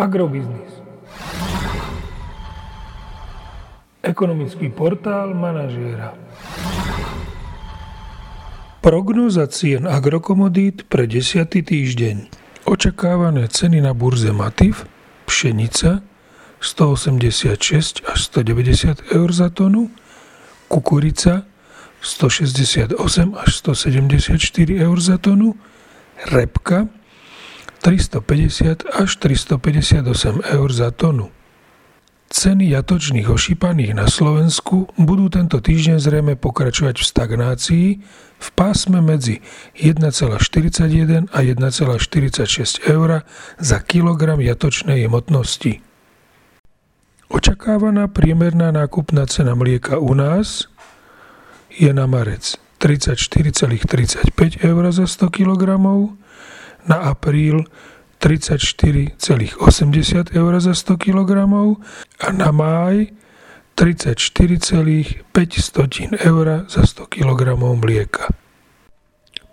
Agrobiznis. Ekonomický portál manažéra. Prognóza cien agrokomodít pre 10. týždeň. Očakávané ceny na burze Matif, pšenica 186 až 190 eur za tonu, kukurica 168 až 174 eur za tonu, repka 350 až 358 eur za tonu. Ceny jatočných ošípaných na Slovensku budú tento týždeň zrejme pokračovať v stagnácii v pásme medzi 1,41 a 1,46 eur za kilogram jatočnej jemotnosti. Očakávaná priemerná nákupná cena mlieka u nás je na marec 34,35 eur za 100 kg, na apríl 34,80 eur za 100 kg a na máj 34,5 eur za 100 kg mlieka.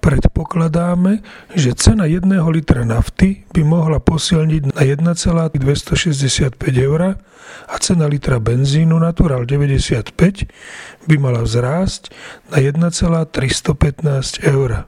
Predpokladáme, že cena 1 litra nafty by mohla posilniť na 1,265 eur a cena litra benzínu Natural 95 by mala vzrásť na 1,315 eur.